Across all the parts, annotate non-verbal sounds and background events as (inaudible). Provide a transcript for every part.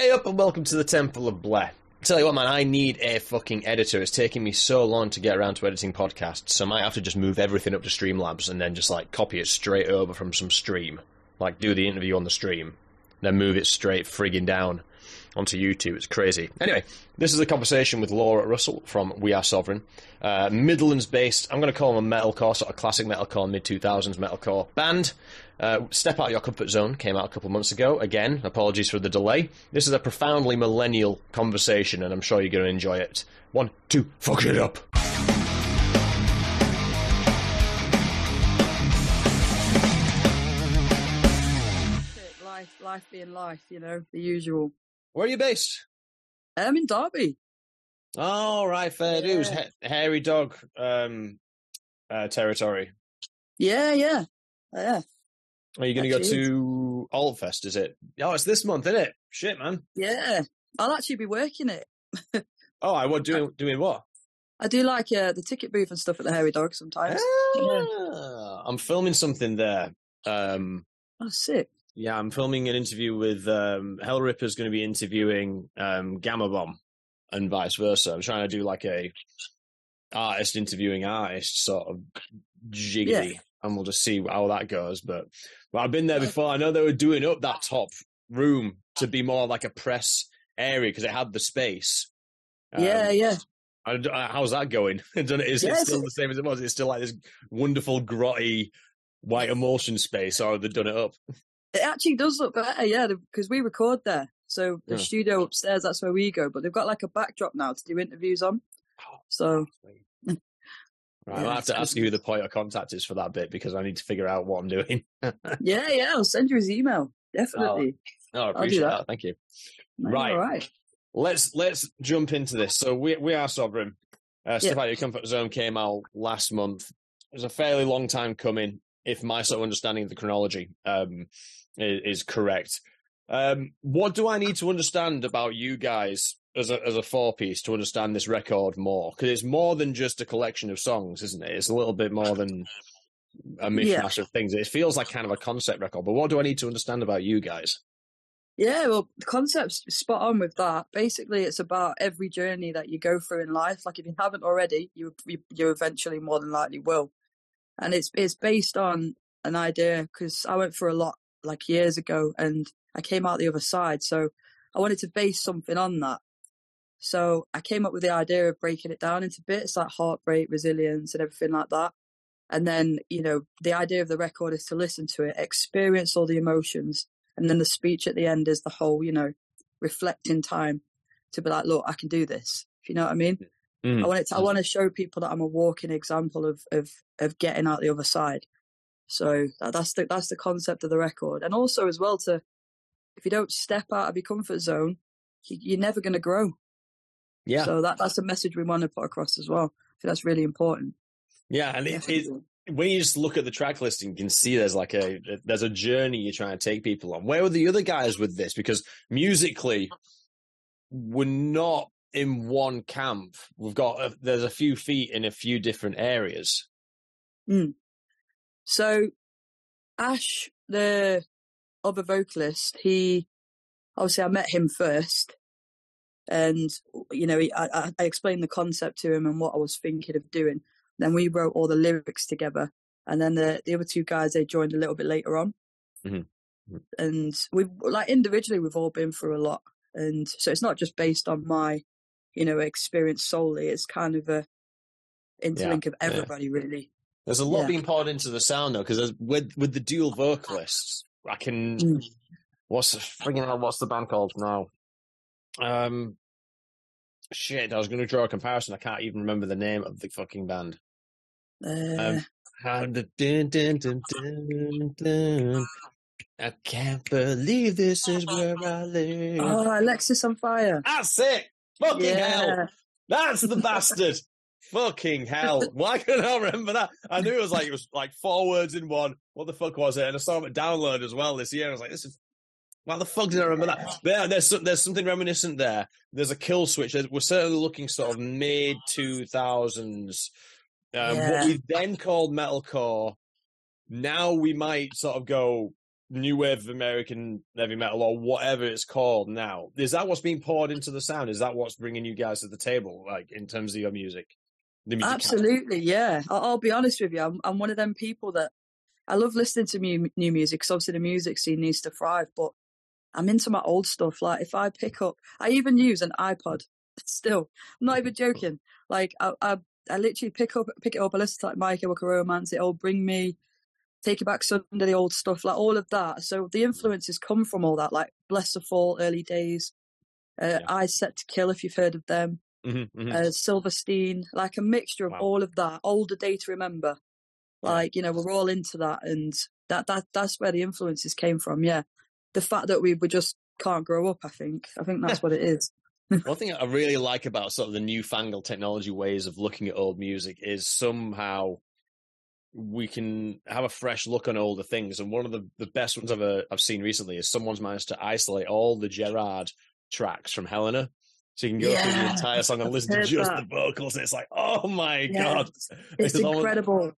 Hey up and welcome to the Temple of Blair. Tell you what, man, I need a fucking editor. It's taking me so long to get around to editing podcasts, so I might have to just move everything up to Streamlabs and then just like copy it straight over from some stream. Like do the interview on the stream, then move it straight frigging down onto YouTube. It's crazy. Anyway, this is a conversation with Laura Russell from We Are Sovereign. Uh, Midlands based, I'm going to call them a metalcore, sort of classic metalcore, mid 2000s metalcore band. Uh, Step Out of Your Comfort Zone came out a couple months ago. Again, apologies for the delay. This is a profoundly millennial conversation, and I'm sure you're going to enjoy it. One, two, fuck it up. Life, life being life, you know, the usual. Where are you based? I'm in Derby. All right, fair Yeah. dues. Ha- hairy dog um, uh, territory. Yeah, yeah, yeah, Are you going to go to Altfest? Is it? Oh, it's this month, isn't it? Shit, man. yeah. I'll actually be working it. Oh, I was (laughs) doing doing what? I do like uh, the ticket booth and stuff at the Hairy Dog sometimes. Ah, I'm filming something there. Um, Oh, sick. yeah, I'm filming an interview with um, Hellripper's going to be interviewing um, Gama Bomb, and vice versa. I'm trying to do like a artist interviewing artist sort of jiggity, and we'll just see how that goes. But but I've been there before. I know they were doing up that top room to be more like a press area because it had the space. Um, yeah, yeah. I uh, how's that going? I (laughs) Is it still the same as it was? It's still like this wonderful grotty white emulsion space, or have they done it up? It actually does look better, yeah, because we record there. So the Yeah. studio upstairs, that's where we go. But they've got like a backdrop now to do interviews on. So Right, I'll have to ask you who the point of contact is for that bit because I need to figure out what I'm doing. (laughs) yeah, yeah, I'll send you his email. Definitely. Oh, I appreciate that. that. Thank you. No, right. All right. Let's let's jump into this. So we we are sovereign. Uh, Step Yeah. out of your comfort zone came out last month. It was a fairly long time coming, if my sort of understanding of the chronology um, is, is correct. Um, what do I need to understand about you guys as a as a four piece to understand this record more? Because it's more than just a collection of songs, isn't it? It's a little bit more than a mishmash Yeah. of things. It feels like kind of a concept record. But what do I need to understand about you guys? Yeah, well, the concept's spot on with that. Basically, it's about every journey that you go through in life. Like if you haven't already, you you, you eventually more than likely will. And it's it's based on an idea because I went through a lot like years ago, and I came out the other side. So I wanted to base something on that. So I came up with the idea of breaking it down into bits like heartbreak, resilience, and everything like that. And then, you know, the idea of the record is to listen to it, experience all the emotions, and then the speech at the end is the whole, you know, reflecting time to be like, look, I can do this. If you know what I mean? Mm. I want it to, I want to show people that I'm a walking example of of of getting out the other side. So that's the that's the concept of the record, and also as well to if you don't step out of your comfort zone, you, you're never going to grow. Yeah, So that that's a message we want to put across as well. I think that's really important. yeah, and it, it, when you just look at the track listing, you can see there's like a there's a journey you're trying to take people on. Where were the other guys with this? Because musically, we're not in one camp. We've got a, there's a few feet in a few different areas. Hmm. So Ash, the other vocalist, he obviously I met him first, and you know he, I, I- explained the concept to him and what I was thinking of doing. Then we wrote all the lyrics together, and then the the other two guys they joined a little bit later on. Mhm. Mhm. And we've like individually we've all been through a lot, and so it's not just based on my, you know, experience solely. It's kind of a interlink of yeah. everybody really. There's a lot Yeah. being poured into the sound though, because with with the dual vocalists, I can Mm. what's the friggin' hell, what's the band called now? Um, shit, I was going to draw a comparison. I can't even remember the name of the fucking band. Uh, And the dun, dun, dun. I can't believe this is where I live. oh, Alexisonfire. That's it. Fucking hell. Yeah. That's the (laughs) bastard. Fucking hell. Why couldn't I remember that? I knew it was like it was like four words in one. What the fuck was it? And I saw it download as well this year. I was like, this is why the fuck did I remember that? Yeah, there's some- there's something reminiscent there. There's a kill switch. We're certainly looking sort of mid two thousands. Um, What we then called metalcore. Now we might sort of go new wave of American heavy metal or whatever it's called now. Is that what's being poured into the sound? Is that what's bringing you guys to the table, like in terms of your music? Music Absolutely, yeah. I'll, I'll, be honest with you. I'm, I'm, one of them people that I love listening to new, new music because obviously the music scene needs to thrive, but I'm into my old stuff. Like if I pick up, I even use an iPod (laughs) still. I'm not even joking. Like I, I, I literally pick up, pick it up. I listen to like My Chemical Romance. It'll bring me Taking Back Sunday, the old stuff, like all of that. So the influences come from all that, like Blessthefall, early days, uh, yeah. Eyes Set to Kill, if you've heard of them, mm-hmm, mm-hmm. Uh, Silverstein, like a mixture of wow. all of that. Older Day to Remember, like you know, we're all into that, and that that that's where the influences came from. Yeah, the fact that we we just can't grow up. I think. I think that's what it is. (laughs) One thing I really like about sort of the newfangled technology ways of looking at old music is somehow we can have a fresh look on older things. And one of the, the best ones I've, uh, I've seen recently is someone's managed to isolate all the Gerard tracks from Helena. So you can go yeah, through the entire song and listen to just that. the vocals. And it's like, oh my yeah, God. It's, (laughs) it's incredible. Almost,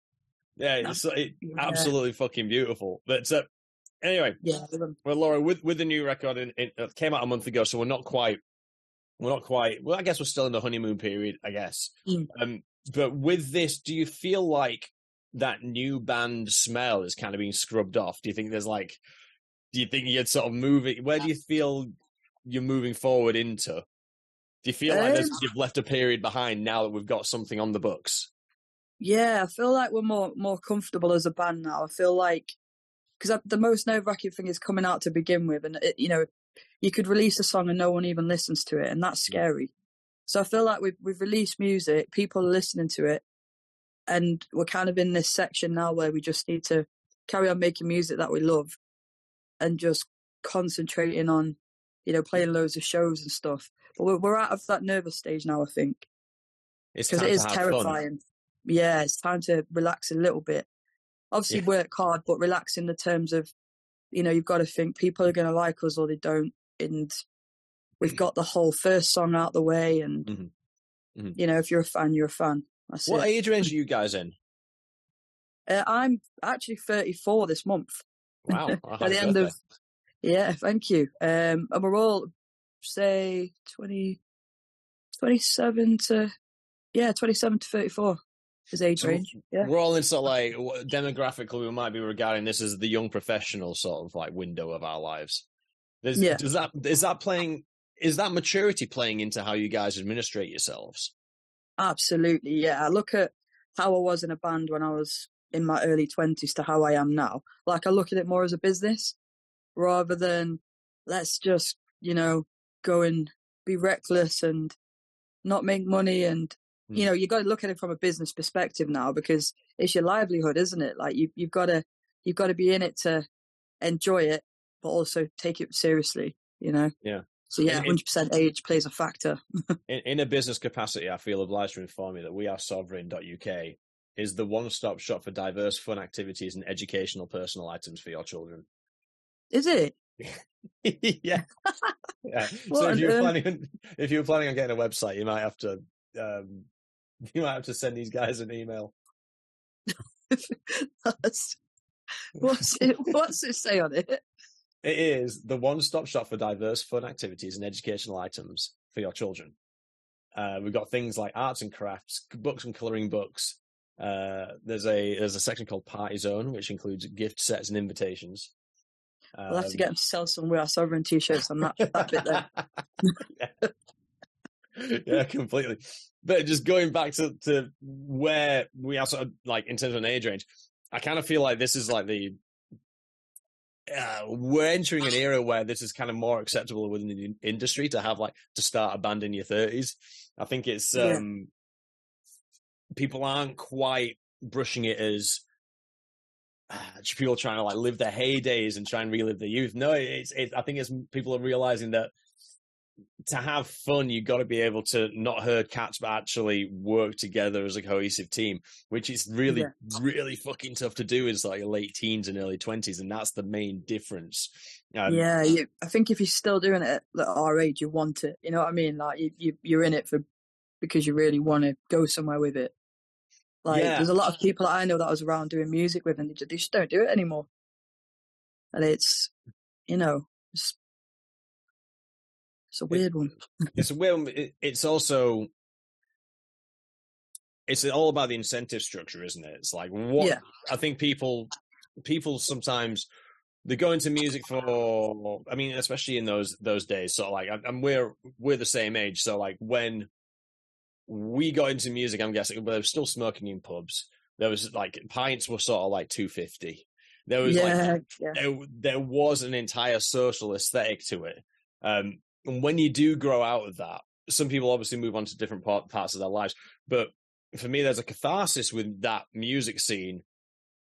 yeah, it's it, yeah. absolutely fucking beautiful. But uh, anyway, yeah. well, Laura, with, with the new record, in, it came out a month ago, so we're not quite, we're not quite, well, I guess we're still in the honeymoon period, I guess. Mm. Um, but with this, do you feel like that new band smell is kind of being scrubbed off? Do you think there's like, do you think you're sort of moving? Where do you feel you're moving forward into? Do you feel like um, you've left a period behind now that we've got something on the books? Yeah, I feel like we're more more comfortable as a band now. I feel like because the most nerve wracking thing is coming out to begin with, and it, you know, you could release a song and no one even listens to it, and that's scary. So I feel like we've we've released music, people are listening to it, and we're kind of in this section now where we just need to carry on making music that we love and just concentrating on you know playing loads of shows and stuff. But we're, we're out of that nervous stage now i think because it is terrifying fun. yeah it's time to relax a little bit obviously yeah. work hard but relax in the terms of you know you've got to think people are going to like us or they don't and we've got the whole first song out the way and mm-hmm. Mm-hmm. you know if you're a fan you're a fan that's what it. age range are you guys in? Uh, I'm actually 34 this month. Wow. (laughs) At the end of, yeah, thank you. Um, and we're all, say, 20, 27 to, yeah, 27 to 34 is age so range. Yeah. We're all in sort of like, demographically, we might be regarding this as the young professional sort of like window of our lives. There's, yeah. Does that, is that playing, is that maturity playing into how you guys administrate yourselves? Absolutely, yeah. I look at how I was in a band when I was in my early 20s to how I am now. Like, I look at it more as a business rather than let's just, you know, go and be reckless and not make money. And, mm. you know, you got to look at it from a business perspective now because it's your livelihood, isn't it? Like, you, you've got to, you've got to be in it to enjoy it, but also take it seriously, you know? Yeah. So yeah, hundred percent age plays a factor. (laughs) in, in, a business capacity, I feel obliged to inform you that we are sovereign.uk is the one-stop shop for diverse fun activities and educational personal items for your children. Is it? (laughs) yeah. (laughs) yeah. so if you're planning on, if you're planning on getting a website, you might have to um, (laughs) you might have to send these guys an email. (laughs) what's (laughs) it? What's it say on it? It is the one-stop shop for diverse fun activities and educational items for your children. Uh, we've got things like arts and crafts, books and coloring books. Uh, there's a there's a section called Party Zone, which includes gift sets and invitations. Um, we'll have to get them to sell some with our sovereign t-shirts on that, that bit there. (laughs) yeah. completely. But just going back to, to where we are sort of like in terms of an age range, I kind of feel like this is like the uh, we're entering an era where this is kind of more acceptable within the industry to have like to start a band in your 30s. I think it's um yeah. people aren't quite brushing it as uh, people trying to like live their heydays and try and relive their youth. No, it's it, I think it's people are realizing that to have fun, you've got to be able to not herd cats, but actually work together as a cohesive team, which is really, yeah. really fucking tough to do in like late teens and early twenties, and that's the main difference. Um, yeah, you, I think if you're still doing it at our age, you want it. You know what I mean? Like you, you you're in it for because you really want to go somewhere with it. Like yeah. there's a lot of people I know that I was around doing music with, and they just, they just don't do it anymore. and it's you know it's, it's a weird one. it's a weird. it- It's also it's all about the incentive structure, isn't it? It's like what Yeah. I think people people sometimes they go into music for. I mean, especially in those those days. So like, and- we're we're the same age. So like when we got into music, I'm guessing, but there was still smoking in pubs. There was like pints were sort of like two fifty. There was like Yeah, yeah, there, there was an entire social aesthetic to it. Um, and when you do grow out of that, some people obviously move on to different part, parts of their lives. But for me, there's a catharsis with that music scene,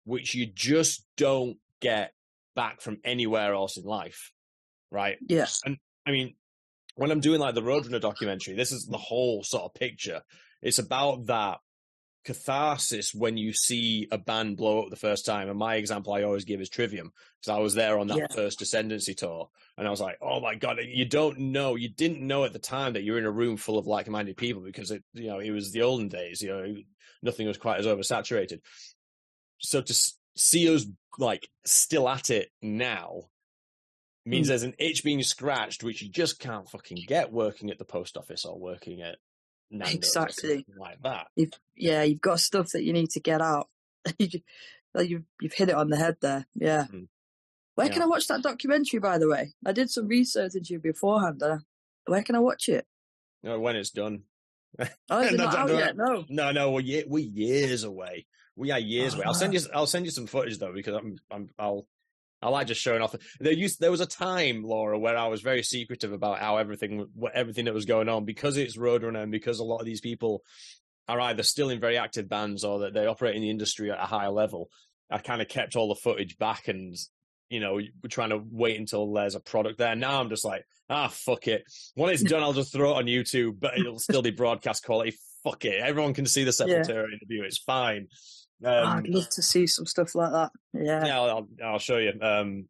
which you just don't get back from anywhere else in life. Right. Yes. And I mean, when I'm doing like the Roadrunner documentary, this is the whole sort of picture. It's about that catharsis when you see a band blow up the first time. And my example I always give is Trivium because I was there on that Yeah. first Ascendancy tour, and I was like, "Oh my god!" You don't know, you didn't know at the time that you're in a room full of like-minded people because it, you know, it was the olden days. You know, nothing was quite as oversaturated. So to see us like still at it now means Mm. there's an itch being scratched which you just can't fucking get working at the post office or working at Exactly. like that. you've yeah you've got stuff that you need to get out. (laughs) You ju- like, you've you've hit it on the head there. Yeah. Mhm. Where Yeah. can I watch that documentary? By the way, I did some research into you beforehand. Uh, where can I watch it? You know, when it's done. (laughs) Oh, is it No, not out yet? No. No, no, we're, ye- we're years away. We are years away. I'll send Ah. you. I'll send you some footage though because I'm. I'm. I'll. I like just showing off. There used. There was a time, Laura, where I was very secretive about how everything, what everything that was going on, because it's Roadrunner and because a lot of these people are either still in very active bands or that they operate in the industry at a higher level. I kind of kept all the footage back and. You know, we're trying to wait until there's a product there. Now I'm just like, ah, fuck it. When it's done, I'll just throw it on YouTube, but it'll still be (laughs) broadcast quality. Fuck it. Everyone can see the Yeah. Sepultura interview. It's fine. Um, I'd love to see some stuff like that. Yeah. yeah, I'll, I'll, show you. Um,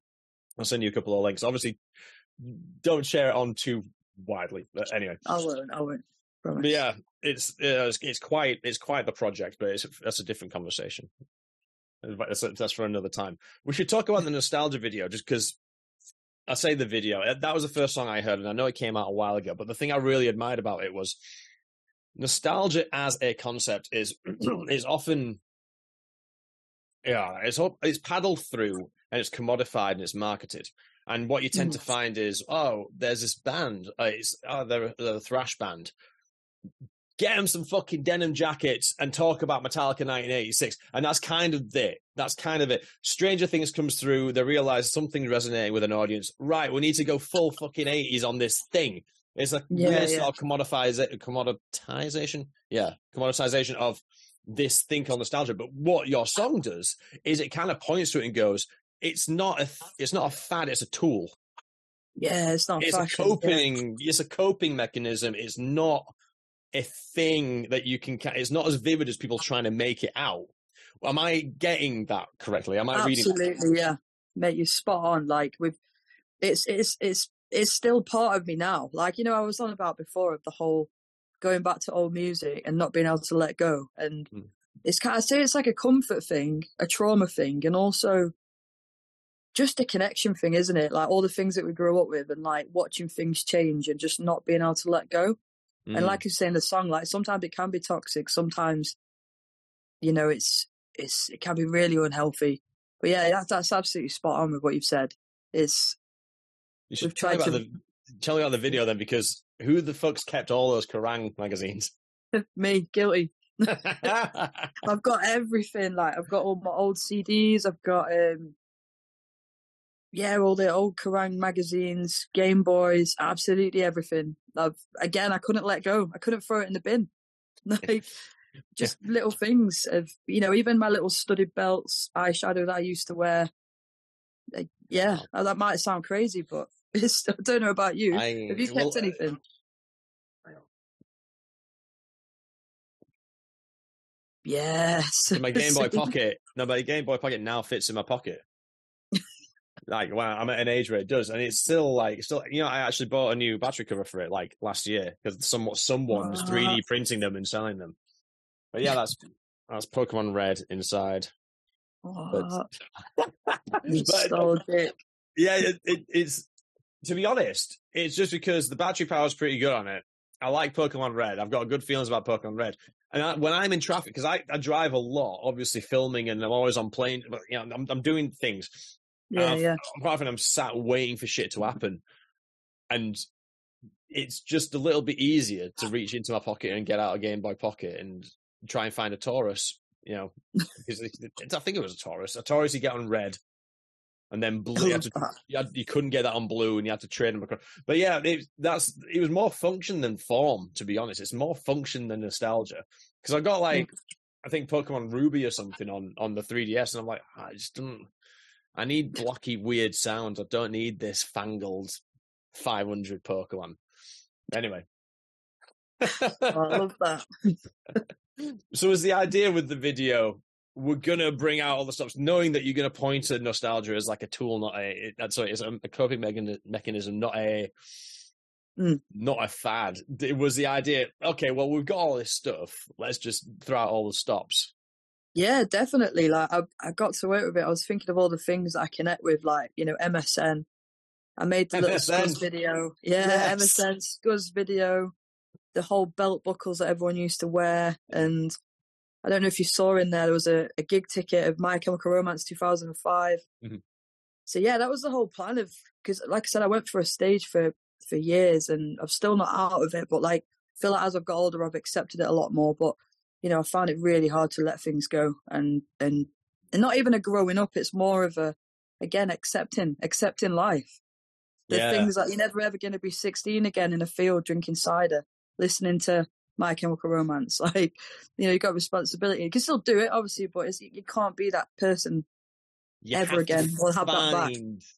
I'll send you a couple of links. Obviously, don't share it on too widely. But anyway, I won't. I won't. Promise. but yeah, it's, it's it's quite it's quite the project, but it's that's a different conversation. That's, that's for another time. We should talk about the nostalgia video, just because I say the video. uh, That was the first song I heard, and I know it came out a while ago. But the thing I really admired about it was nostalgia as a concept is (clears throat) is often yeah it's up- it's paddled through and it's commodified and it's marketed. And what you tend to find is oh there's this band uh, it's oh they're, they're a thrash band. Get them some fucking denim jackets and talk about Metallica 1986 and that's kind of it. That's kind of it. Stranger Things comes through they realize something's resonating with an audience. Right we need to go full fucking 80s on this thing. It's a Yeah, yeah. sort of commoditization? Yeah commoditization of this thing called nostalgia. But what your song does is it kind of points to it and goes, "It's not a, it's not a fad. It's a tool. Yeah, it's not It's fashion. a yeah. coping. It's a coping mechanism. It's not a thing that you can. It's not as vivid as people trying to make it out. Am I getting that correctly? Am I reading? Absolutely, yeah. Mate, you spot on. Like with it's it's it's it's still part of me now. Like, you know, I was on about before of the whole going back to old music and not being able to let go. And Mm. it's kind of say it's like a comfort thing, a trauma thing, and also just a connection thing, isn't it? Like all the things that we grew up with and like watching things change and just not being able to let go. Mm. And like you say in the song, like sometimes it can be toxic. Sometimes, you know, it's it's it can be really unhealthy. But yeah, that's that's absolutely spot on with what you've said. It's you should tell me about to- the tell me about the video then, because who the fuck's kept all those Kerrang magazines? (laughs) me guilty. (laughs) I've got everything. Like I've got all my old CDs. I've got um, yeah, all the old Kerrang magazines, Game Boys, absolutely everything. I've again, I couldn't let go. I couldn't throw it in the bin. (laughs) Like just little things of you know, even my little studded belts, eyeshadow that I used to wear. Like, yeah, that might sound crazy, but I don't know about you. I- Have you kept well, uh, anything? Yes. my (laughs) Game Boy Pocket. No, my Game Boy Pocket now fits in my pocket. like wow, I'm at an age where it does, and it's still like still. You know, I actually bought a new battery cover for it like last year because somewhat someone was Wow. 3D printing them and selling them. But yeah, (laughs) that's that's Pokemon Red inside. Oh, (laughs) but- nostalgic. yeah, it, it, it's to be honest, it's just because the battery power is pretty good on it. I like Pokemon Red. I've got good feelings about Pokemon Red. And I, when I'm in traffic, because I, I drive a lot, obviously filming, and I'm always on plane, but you know, I'm, I'm doing things. Yeah, yeah. Quite often, I'm sat waiting for shit to happen, and it's just a little bit easier to reach into my pocket and get out a Game Boy Pocket and try and find a Tauros. You know, (laughs) because I think it was a Tauros. A Tauros you get on red, and then blue. You, had to, you, had, you couldn't get that on blue, and you had to trade them across. But yeah, it, that's it was more function than form. To be honest, it's more function than nostalgia. Because I got like I think Pokemon Ruby or something on on the 3DS, and I'm like, "Ah, I just don't. I need blocky, weird sounds. I don't need this fangled 500 Pokemon. Anyway. Oh, I love that. (laughs) so was the idea with the video we're gonna bring out all the stops knowing that you're gonna point to nostalgia as like a tool not a that's sorry it's a, a coping mechan- mechanism not a Mm. not a fad it was the idea okay well we've got all this stuff let's just throw out all the stops Yeah, definitely. Like I, I got to work with it. I was thinking of all the things I connect with, like you know, MSN. I made the little MSN. Scuzz video. Yeah, Yes. MSN Scuzz video. The whole belt buckles that everyone used to wear, and I don't know if you saw in there. There was a, a gig ticket of My Chemical Romance 2005. Mhm. So yeah, that was the whole plan of because, like I said, I went for a stage for for years, and I'm still not out of it. But like, I feel like as I've got older, I've accepted it a lot more. But you know, I found it really hard to let things go and and and not even a growing up. It's more of a again accepting accepting life. The Yeah. things that you're never ever going to be 16 again in a field drinking cider, listening to My Chemical Romance. (laughs) Like, you know, you got responsibility. You can still do it, obviously, but it's, you can't be that person. You Ever again, we'll have that back.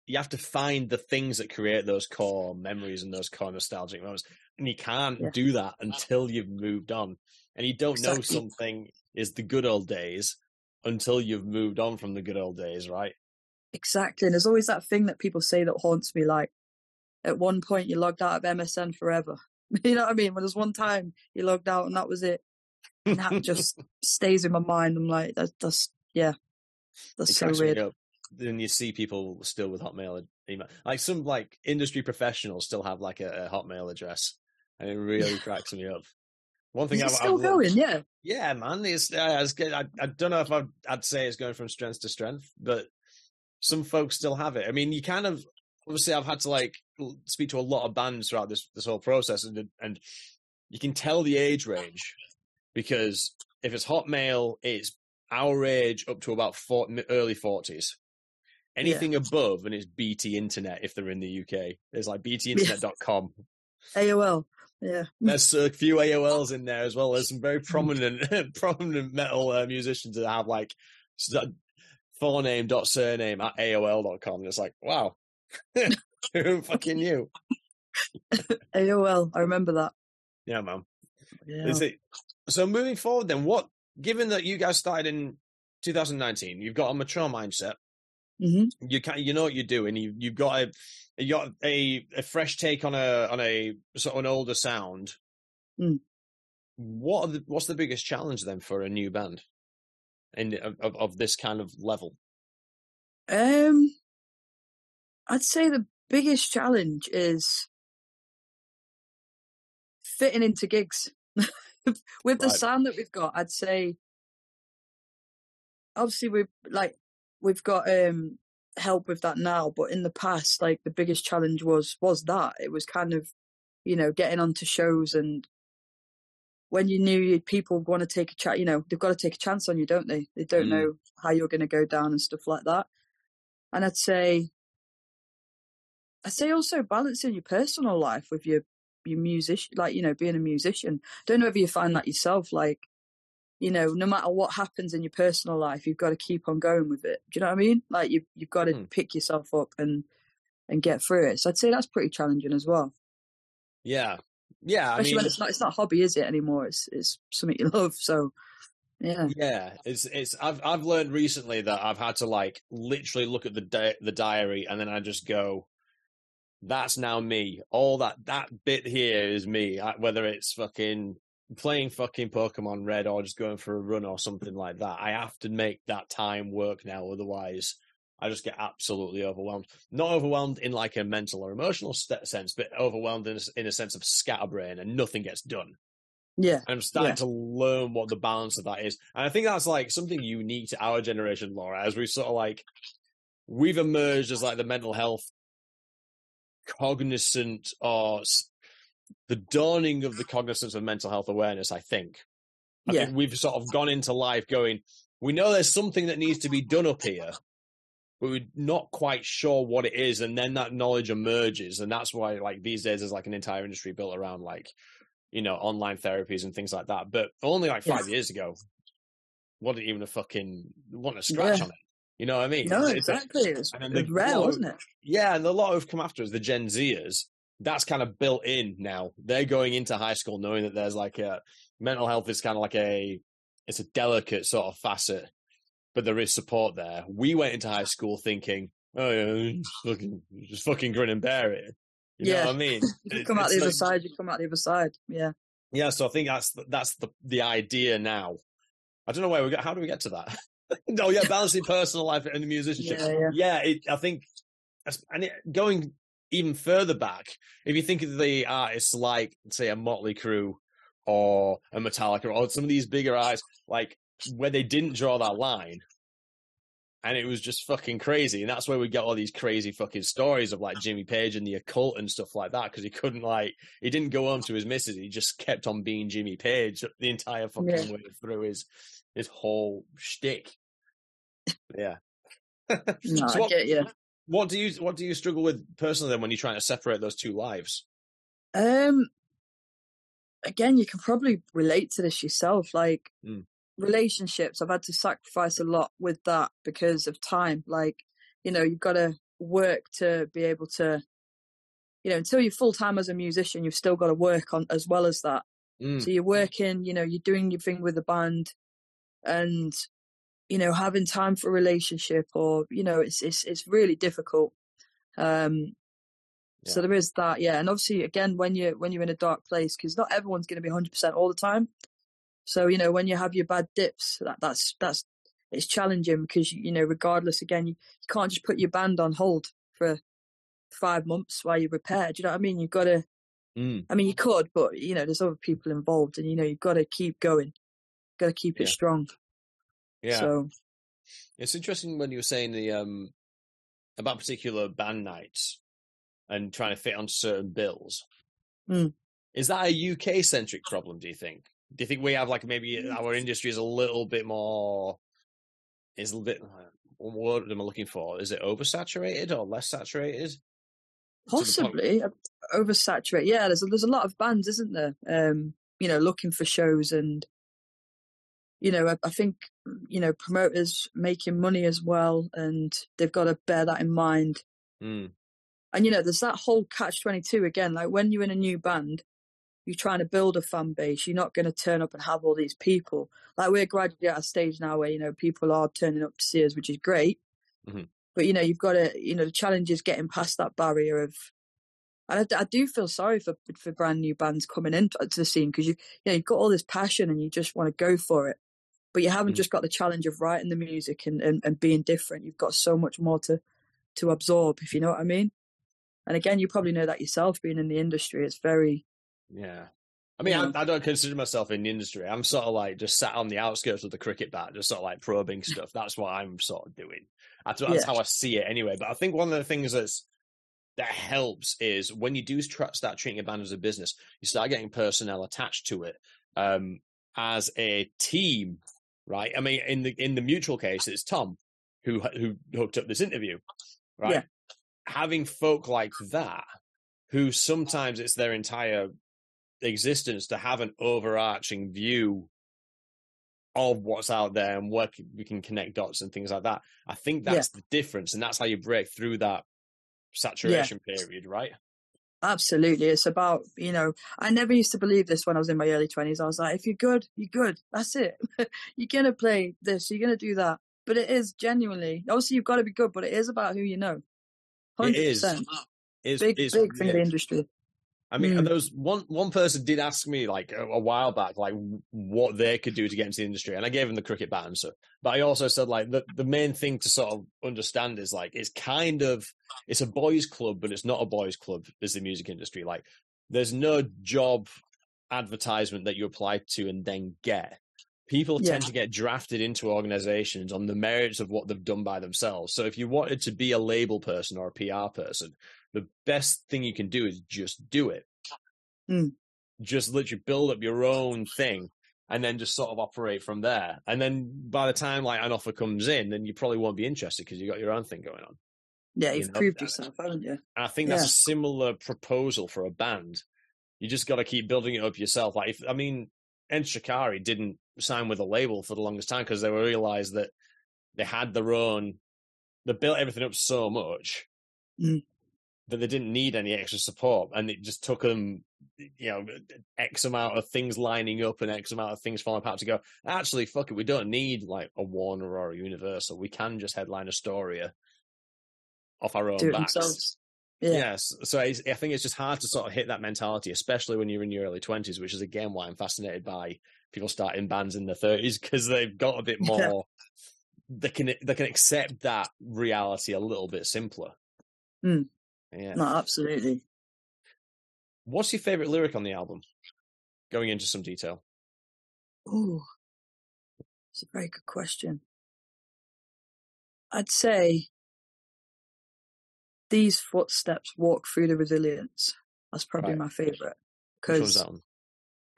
You have to find the things that create those core memories and those core nostalgic moments. And you can't Yeah. do that until you've moved on. And you don't know something is the good old days until you've moved on from the good old days, right? Exactly. And there's always that thing that people say that haunts me. Like, at one point, you logged out of MSN forever. (laughs) You know what I mean? When there's one time he logged out and that was it. And that (laughs) just stays in my mind. I'm like, that's, that's yeah, that's It so weird. up. Then you see people still with Hotmail email. Like some like industry professionals still have like a, a Hotmail address. And it really (laughs) cracks me up. One thing Is it I've, still I've going? learned- Yeah. Yeah, man. It's, it's good. I, I don't know if I'd, I'd say it's going from strength to strength, but some folks still have it. I mean, you kind of obviously I've had to like speak to a lot of bands throughout this this whole process, and and you can tell the age range because if it's Hotmail, it's our age up to about four, early forties. Anything above and it's BT Internet if they're in the UK. It's like BTInternet.com. AOL. Yeah. There's a few AOLs in there as well. There's some very prominent, (laughs) prominent metal uh, musicians that have like s- uh, forename dot surname at AOL.com. And it's like, wow, who fucking knew? (laughs) AOL. I remember that. Yeah, man. Yeah. Is it, so moving forward, then, what? Given that you guys started in 2019, you've got a mature mindset. hmm You can, you know what you're doing. You, you've got a, you got a, a fresh take on a on a sort of an older sound. Mm. What are the, what's the biggest challenge then for a new band, and of, of, of this kind of level? Um, I'd say the biggest challenge is fitting into gigs. (laughs) With the sound that we've got, I'd say obviously we've like we've got um help with that now, but in the past, like the biggest challenge was was that. It was kind of, you know, getting onto shows and when you knew people want to take a chat, you know, they've got to take a chance on you, don't they? They don't Mm. know how you're going to go down and stuff like that. And I'd say, I'd say also balancing your personal life with your your musician, like you know, being a musician. Don't know if you find that yourself. Like, you know, no matter what happens in your personal life, you've got to keep on going with it. Do you know what I mean? Like you you've got to Hmm. pick yourself up and and get through it. So I'd say that's pretty challenging as well. Yeah, yeah. I Especially mean, when it's not it's not a hobby, is it anymore? It's it's something you (laughs) love. So yeah. Yeah, it's it's. I've I've learned recently that I've had to like literally look at the di- the diary and then I just go, "That's now me." All that that bit here is me. I, whether it's fucking playing fucking Pokemon Red or just going for a run or something like that, I have to make that time work now. Otherwise, I just get absolutely overwhelmed. Not overwhelmed in like a mental or emotional st- sense, but overwhelmed in a, in a sense of scatterbrain and nothing gets done. Yeah. And I'm starting Yeah. to learn what the balance of that is. And I think that's like something unique to our generation, Laura, as we sort of like, we've emerged as like the mental health cognizant or the dawning of the cognizance of mental health awareness, I think. I Yeah. think we've sort of gone into life going, we know there's something that needs to be done up here, but we're not quite sure what it is. And then that knowledge emerges. And that's why, like, these days there's like an entire industry built around, like, you know, online therapies and things like that. But only like Yeah. five years ago, wasn't even a fucking, wasn't a scratch Yeah. on it. You know what I mean? No, It's- it's exactly. It was, and the- rare, wasn't it? yeah, and a lot of come after us, the Gen Zers, that's kind of built in now. They're going into high school knowing that there's like a mental health is kind of like a it's a delicate sort of facet, but there is support there. We went into high school thinking, oh yeah, just fucking just fucking grin and bear it. You know Yeah. what I mean? (laughs) You It- come out it's the other side, you come out the other side. Yeah. Yeah, so I think that's that's the the idea now. I don't know where we got. How do we get to that? (laughs) oh yeah, balancing personal life and the musicianship. Yeah, yeah. yeah it, I think, and it, going even further back, if you think of the artists like, say, a Motley Crue or a Metallica or some of these bigger artists, like where they didn't draw that line, and it was just fucking crazy, and that's where we get all these crazy fucking stories of like Jimmy Page and the occult and stuff like that, because he couldn't like he didn't go home to his missus, he just kept on being Jimmy Page the entire fucking Yeah. way through his his whole shtick. Yeah. (laughs) No, So I what- get you. What do you what do you struggle with personally then when you're trying to separate those two lives? Um, again, you can probably relate to this yourself. Like Mm. relationships, I've had to sacrifice a lot with that because of time. Like, you know, you've got to work to be able to, you know, until you're full time as a musician, you've still got to work on as well as that. Mm, So you're working, you know, you're doing your thing with the band, and you know, having time for a relationship, or you know, it's it's it's really difficult. Um, so there is that, yeah, and obviously, again, when you're when you're in a dark place, because not everyone's going to be 100 percent all the time. So you know, when you have your bad dips, that that's that's it's challenging because you, you know, regardless, again, you, you can't just put your band on hold for five months while you repair. Do you know what I mean? You've got to mm, I mean, you could, but you know, there's other people involved, and you know, you've got to keep going, got to keep it Yeah. strong. Yeah. So It's interesting when you were saying the um about particular band nights and trying to fit on certain bills. Mm. Is that a UK centric problem? Do you think? Do you think we have like maybe our industry is a little bit more is a little bit what word am I looking for? Is it oversaturated or less saturated? Possibly oversaturated. Yeah, there's a, there's a lot of bands, isn't there? Um, you know, looking for shows, and you know, I, I think you know promoters making money as well, and they've got to bear that in mind. Mm, And you know, there's that whole catch twenty two again. Like when you're in a new band, you're trying to build a fan base. You're not going to turn up and have all these people. Like we're gradually at a stage now where you know people are turning up to see us, which is great. Mhm. But you know, you've got to you know the challenge is getting past that barrier of. And I, I do feel sorry for for brand new bands coming into the scene because you you know you've got all this passion and you just want to go for it, but you haven't Mhm. just got the challenge of writing the music and, and, and being different. You've got so much more to to absorb, if you know what I mean. And again, you probably know that yourself, being in the industry. It's very yeah. I mean. I, I don't consider myself in the industry. I'm sort of like just sat on the outskirts of the cricket bat, just sort of like probing (laughs) stuff. That's what I'm sort of doing. That's, that's Yeah. how I see it anyway. But I think one of the things that's that helps is when you do tr- start treating a band as a business, you start getting personnel attached to it um, as a team, right? I mean, in the in the mutual case, it's Tom who who hooked up this interview, right? Yeah. Having folk like that, who sometimes it's their entire existence to have an overarching view of what's out there and where we can connect dots and things like that. I think Yeah. that's the difference, and that's how you break through that saturation period, right? Absolutely. It's about you know. I never used to believe this when I was in my early twenties. I was like, if you're good, you're good. That's it. (laughs) you're gonna play this. You're gonna do that. But it is genuinely. Obviously, you've got to be good, but it is about who you know. 100%. It's, Big, it's big thing in the industry. I mean, Mm. there was one one person did ask me like a, a while back, like what they could do to get into the industry, and I gave him the cricket bat answer. But I also said like the the main thing to sort of understand is like it's kind of it's a boys' club, but it's not a boys' club. Is the music industry like there's no job advertisement that you apply to and then get. People Yeah. tend to get drafted into organizations on the merits of what they've done by themselves. So if you wanted to be a label person or a PR person, the best thing you can do is just do it. Mm. Just literally build up your own thing and then just sort of operate from there. And then by the time like an offer comes in, then you probably won't be interested because you got your own thing going on. Yeah, You you've know, proved yourself, haven't you? And I think that's Yeah. a similar proposal for a band. You just got to keep building it up yourself. Like, if, I mean, Enter Shikari didn't sign with a label for the longest time because they realized that they had their own. They built everything up so much Mm. That they didn't need any extra support, and it just took them, you know, x amount of things lining up and x amount of things falling apart to go. Actually, fuck it, we don't need like a Warner or a Universal. We can just headline a Astoria off our own Do backs. themselves. Yeah. Yes. So I, I think it's just hard to sort of hit that mentality, especially when you're in your early 20s, which is again why I'm fascinated by people starting bands in their 30s because they've got a bit (laughs) Yeah. more. They can they can accept that reality a little bit simpler. Mm. Yeah. No, absolutely. What's your favorite lyric on the album? Going into some detail. Ooh, it's a very good question. I'd say these footsteps walk through the resilience. That's probably Right. my favorite. Because one?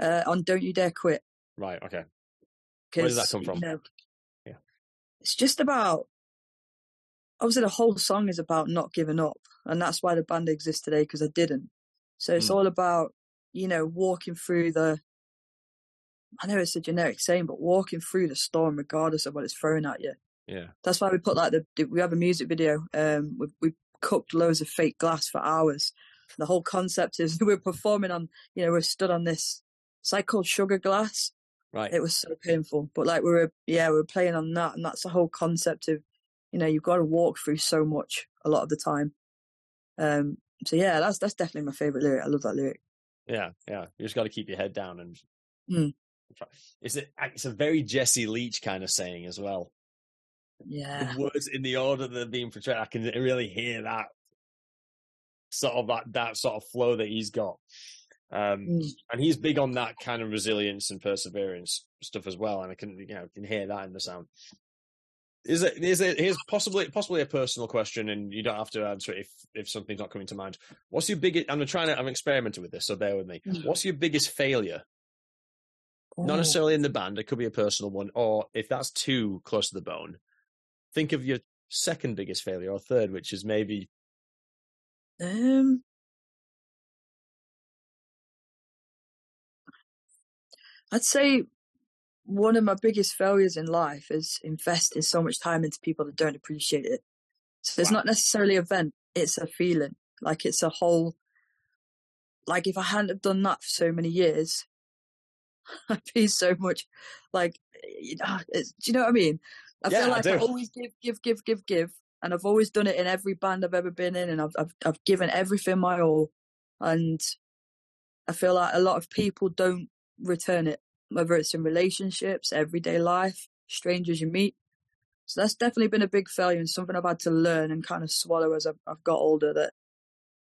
uh, on Don't You Dare Quit. Right. Okay. Where does that come from? You know, Yeah. It's just about, obviously, the whole song is about not giving up. And that's why the band exists today, because I didn't. So it's Mm. all about, you know, walking through the, I know it's a generic saying, but walking through the storm regardless of what it's throwing at you. Yeah. That's why we put like the, the- we have a music video. Um, we we cooked loads of fake glass for hours. The whole concept is (laughs) we're performing on, you know, we're stood on this. It's like called sugar glass. Right. It was so painful, but like we were, yeah, we were playing on that, and that's the whole concept of, you know, you've got to walk through so much a lot of the time. Um, so yeah, that's that's definitely my favorite lyric. I love that lyric. Yeah, yeah. You just got to keep your head down and. Mm. It's a it's a very Jesse Leach kind of saying as well. Yeah, the words in the order that they're being portrayed, I can really hear that sort of that that sort of flow that he's got. Um, Mm. and he's big on that kind of resilience and perseverance stuff as well. And I can you know can hear that in the sound. Is it is it here's possibly possibly a personal question, and you don't have to answer it if if something's not coming to mind. What's your biggest? I'm trying to I'm experimenting with this, so bear with me. Mm. What's your biggest failure? Not Oh. necessarily in the band. It could be a personal one, or if that's too close to the bone, think of your second biggest failure or third, which is maybe Um, I'd say one of my biggest failures in life is investing so much time into people that don't appreciate it. So it's Wow. not necessarily a event; it's a feeling. Like it's a whole. Like if I hadn't have done that for so many years, (laughs) I'd be so much like, you know, do you know what I mean? I Yeah, feel like I, do. always give, give, give, give, give, and I've always done it in every band I've ever been in, and I've, I've, I've given everything my all, and I feel like a lot of people don't return it, whether it's in relationships, everyday life, strangers you meet. So that's definitely been a big failure and something I've had to learn and kind of swallow as I've, I've got older. That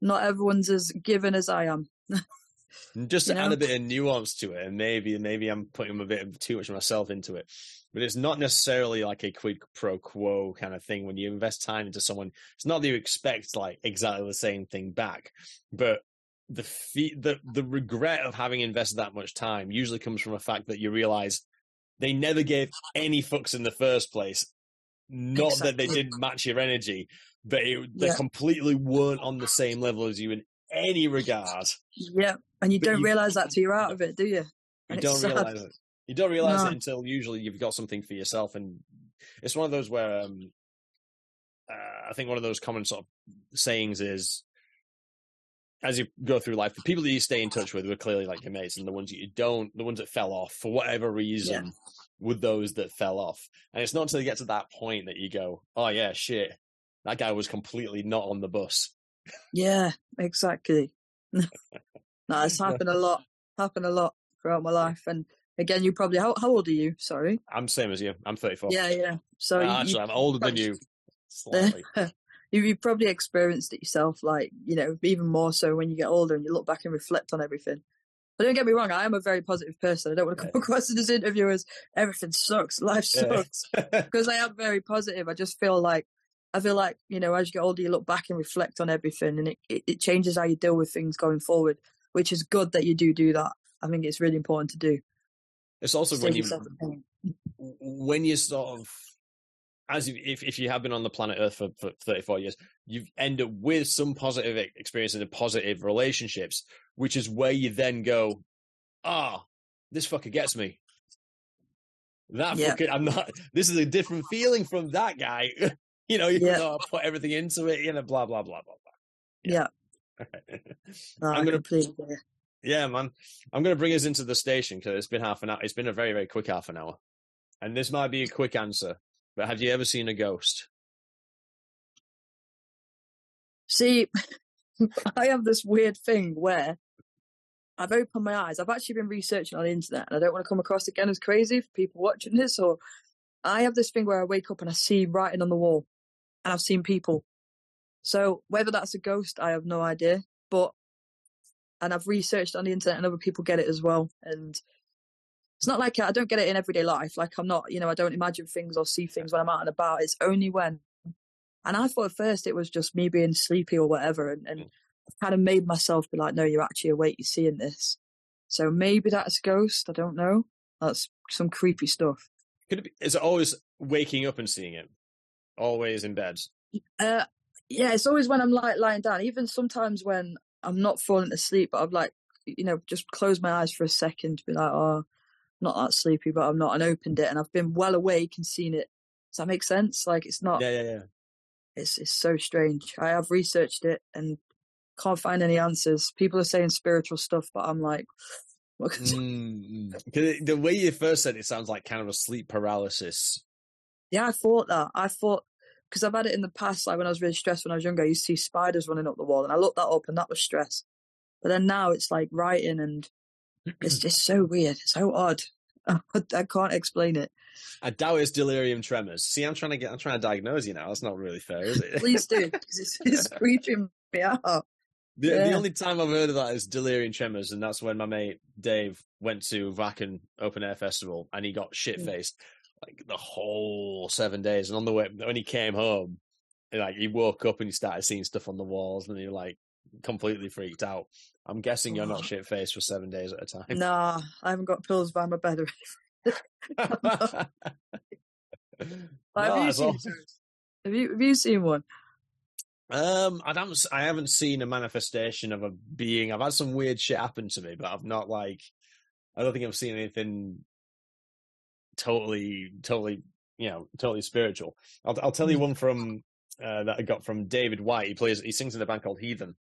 not everyone's as given as I am. (laughs) just You to add a bit of nuance to it, and maybe maybe I'm putting a bit of too much of myself into it. But it's not necessarily like a quid pro quo kind of thing. When you invest time into someone, it's not that you expect like exactly the same thing back, but the fe- the the regret of having invested that much time usually comes from a fact that you realize they never gave any fucks in the first place. Not that they didn't match your energy, but it, they Yeah. completely weren't on the same level as you in any regard. Yeah, and you But don't you- realize that till you're out (laughs) of it, do you? You And it's don't sad. realize it. You don't realize No. it until usually you've got something for yourself, and it's one of those where um, uh, I think one of those common sort of sayings is, as you go through life, the people that you stay in touch with were clearly like your mates, and the ones that you don't, the ones that fell off for whatever reason, were those that fell off. And it's not until you get to that point that you go, "Oh yeah, shit, that guy was completely not on the bus." Yeah, exactly. No, (laughs) it's happened a lot. Happened a lot throughout my life. And again, you probably how how old are you? Sorry. I'm same as you. I'm 34. Yeah, yeah. So Uh, you- actually, I'm older than you. (laughs) Slightly. You you've probably experienced it yourself, like, you know, even more so when you get older and you look back and reflect on everything. But don't get me wrong, I am a very positive person. I don't want to come (laughs) across in this interview as everything sucks, life (laughs) sucks. Because I am very positive. I just feel like I feel like, you know, as you get older you look back and reflect on everything and it, it, it changes how you deal with things going forward, which is good that you do do that. I think it's really important to do. it's also when you when you sort of as if if you have been on the planet Earth for, for 34 years, you end up with some positive experiences and positive relationships, which is where you then go, ah, this fucker gets me. That Yeah. fucker, I'm not. (laughs) This is a different feeling from that guy. (laughs) you know, you Yeah. know, put everything into it. You know, blah blah blah blah Yeah. blah. (laughs) No, I'm completely get. Yeah, man. I'm going to bring us into the station because it's been half an hour. It's been a very, very quick half an hour. And this might be a quick answer, but have you ever seen a ghost? See, (laughs) I have this weird thing where I've opened my eyes. I've actually been researching on the internet, and I don't want to come across again as crazy for people watching this. Or I have this thing where I wake up and I see writing on the wall, and I've seen people. So whether that's a ghost, I have no idea. But and I've researched on the internet, and other people get it as well. And it's not like I don't get it in everyday life. Like I'm not, you know, I don't imagine things or see things when I'm out and about. It's only when. And I thought at first it was just me being sleepy or whatever, and, and I've kind of made myself be like, no, you're actually awake, you're seeing this. So maybe that's a ghost. I don't know. That's some creepy stuff. Could it be, is it always waking up and seeing it? Always in bed. Uh, yeah, it's always when I'm like lying down. Even sometimes when I'm not falling asleep, but I'm like, you know, just close my eyes for a second, to be like, oh, not that sleepy, but I'm not, and opened it, and I've been well awake and seen it. Does that make sense? Like it's not. Yeah, yeah, yeah. It's it's so strange. I have researched it and can't find any answers. People are saying spiritual stuff, but I'm like, (laughs) (laughs) Mm, it- the way you first said it sounds like kind of a sleep paralysis. yeah, I thought that. I thought because I've had it in the past, like when I was really stressed when I was younger, I used to see spiders running up the wall, and I looked that up, and that was stress. But then now it's like writing, and it's just so weird, so odd. (laughs) I can't explain it. I doubt it's delirium tremors. See, I'm trying to get, I'm trying to diagnose you now. That's not really fair, is it? Please do, because it's, it's (laughs) creeping me out. The, the only time I've heard of that is delirium tremors, and that's when my mate Dave went to Wacken Open Air Festival and he got shit mm. faced like the whole seven days. And on the way, when he came home, like he woke up and he started seeing stuff on the walls, and he like completely freaked out. I'm guessing you're not Oh. shit faced for seven days at a time. Nah, I haven't got pills by my bed. (laughs) (laughs) Have you seen awesome. Have you have you seen one? Um, I don't. I haven't seen a manifestation of a being. I've had some weird shit happen to me, but I've not like. I don't think I've seen anything totally, totally, you know, totally spiritual. I'll, I'll tell you Mm. one from uh, that I got from David White. He plays. He sings in a band called Heathen.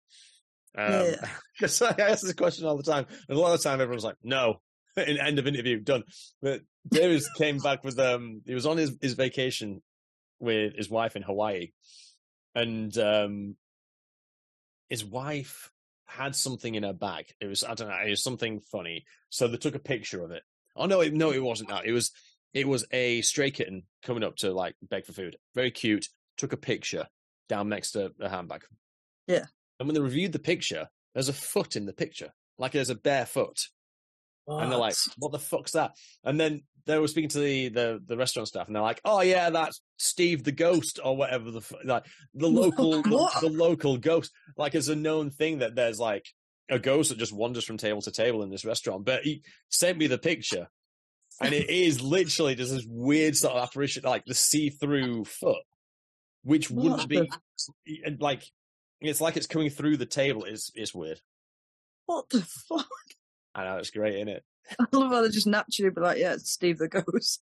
Um, Yeah. (laughs) I ask this question all the time, and a lot of the time everyone's like, "No." (laughs) In end of interview, done. But David (laughs) came back with um. He was on his his vacation with his wife in Hawaii, and um, his wife had something in her bag. It was I don't know. It was something funny. So they took a picture of it. Oh no, it, no, it wasn't that. It was it was a stray kitten coming up to like beg for food. Very cute. Took a picture down next to the handbag. Yeah. And when they reviewed the picture, there's a foot in the picture, like there's a bare foot. And they're like, "What the fuck's that?" And then they were speaking to the, the the restaurant staff, and they're like, "Oh yeah, that's Steve the ghost or whatever the fu- like the local (laughs) the, the local ghost." Like it's a known thing that there's like a ghost that just wanders from table to table in this restaurant. But he sent me the picture, and it (laughs) is literally just this weird sort of apparition, like the see through foot, which wouldn't be and, like it's like it's coming through the table. It's it's weird. what the fuck? I know it's great, isn't it? (laughs) I love how they just naturally be like, yeah, it's Steve the Ghost.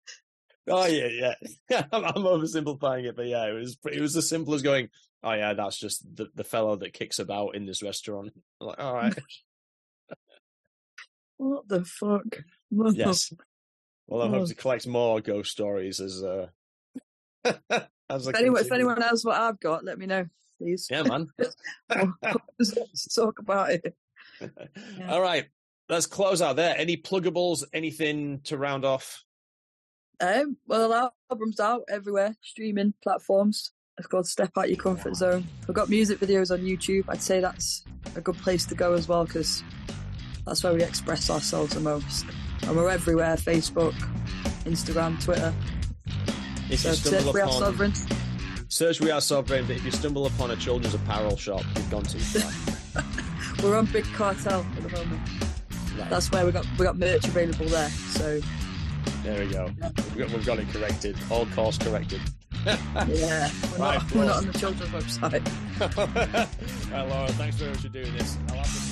Oh yeah, yeah. (laughs) I'm, I'm oversimplifying it, but yeah, it was it was as simple as going, "Oh yeah, that's just the the fellow that kicks about in this restaurant." I'm like, all right, (laughs) What the fuck? yes. Well, I hope to collect more ghost stories as uh as I If anyone, if anyone has what I've got, let me know, please. Yeah, man. (laughs) Let's (laughs) talk about it. (laughs) Yeah. All right, let's close out there. Any pluggables? Anything to round off? Um, well, our album's out everywhere, streaming platforms. It's called Step Out Your Comfort Zone. We've got music videos on YouTube. I'd say that's a good place to go as well because that's where we express ourselves the most. And we're everywhere Facebook, Instagram, Twitter. If So you stumble upon Sovereign. Search We Are So Sovereign, but if you stumble upon a children's apparel shop, you've gone too far. (laughs) We're on Big Cartel at the moment. Right. That's where we got we got merch available there. So There we go. We've got, we've got it corrected. All course corrected. (laughs) yeah, we're, Right, not, we're not on the children's website. (laughs) right, Laura, thanks very much for doing this. I'll have to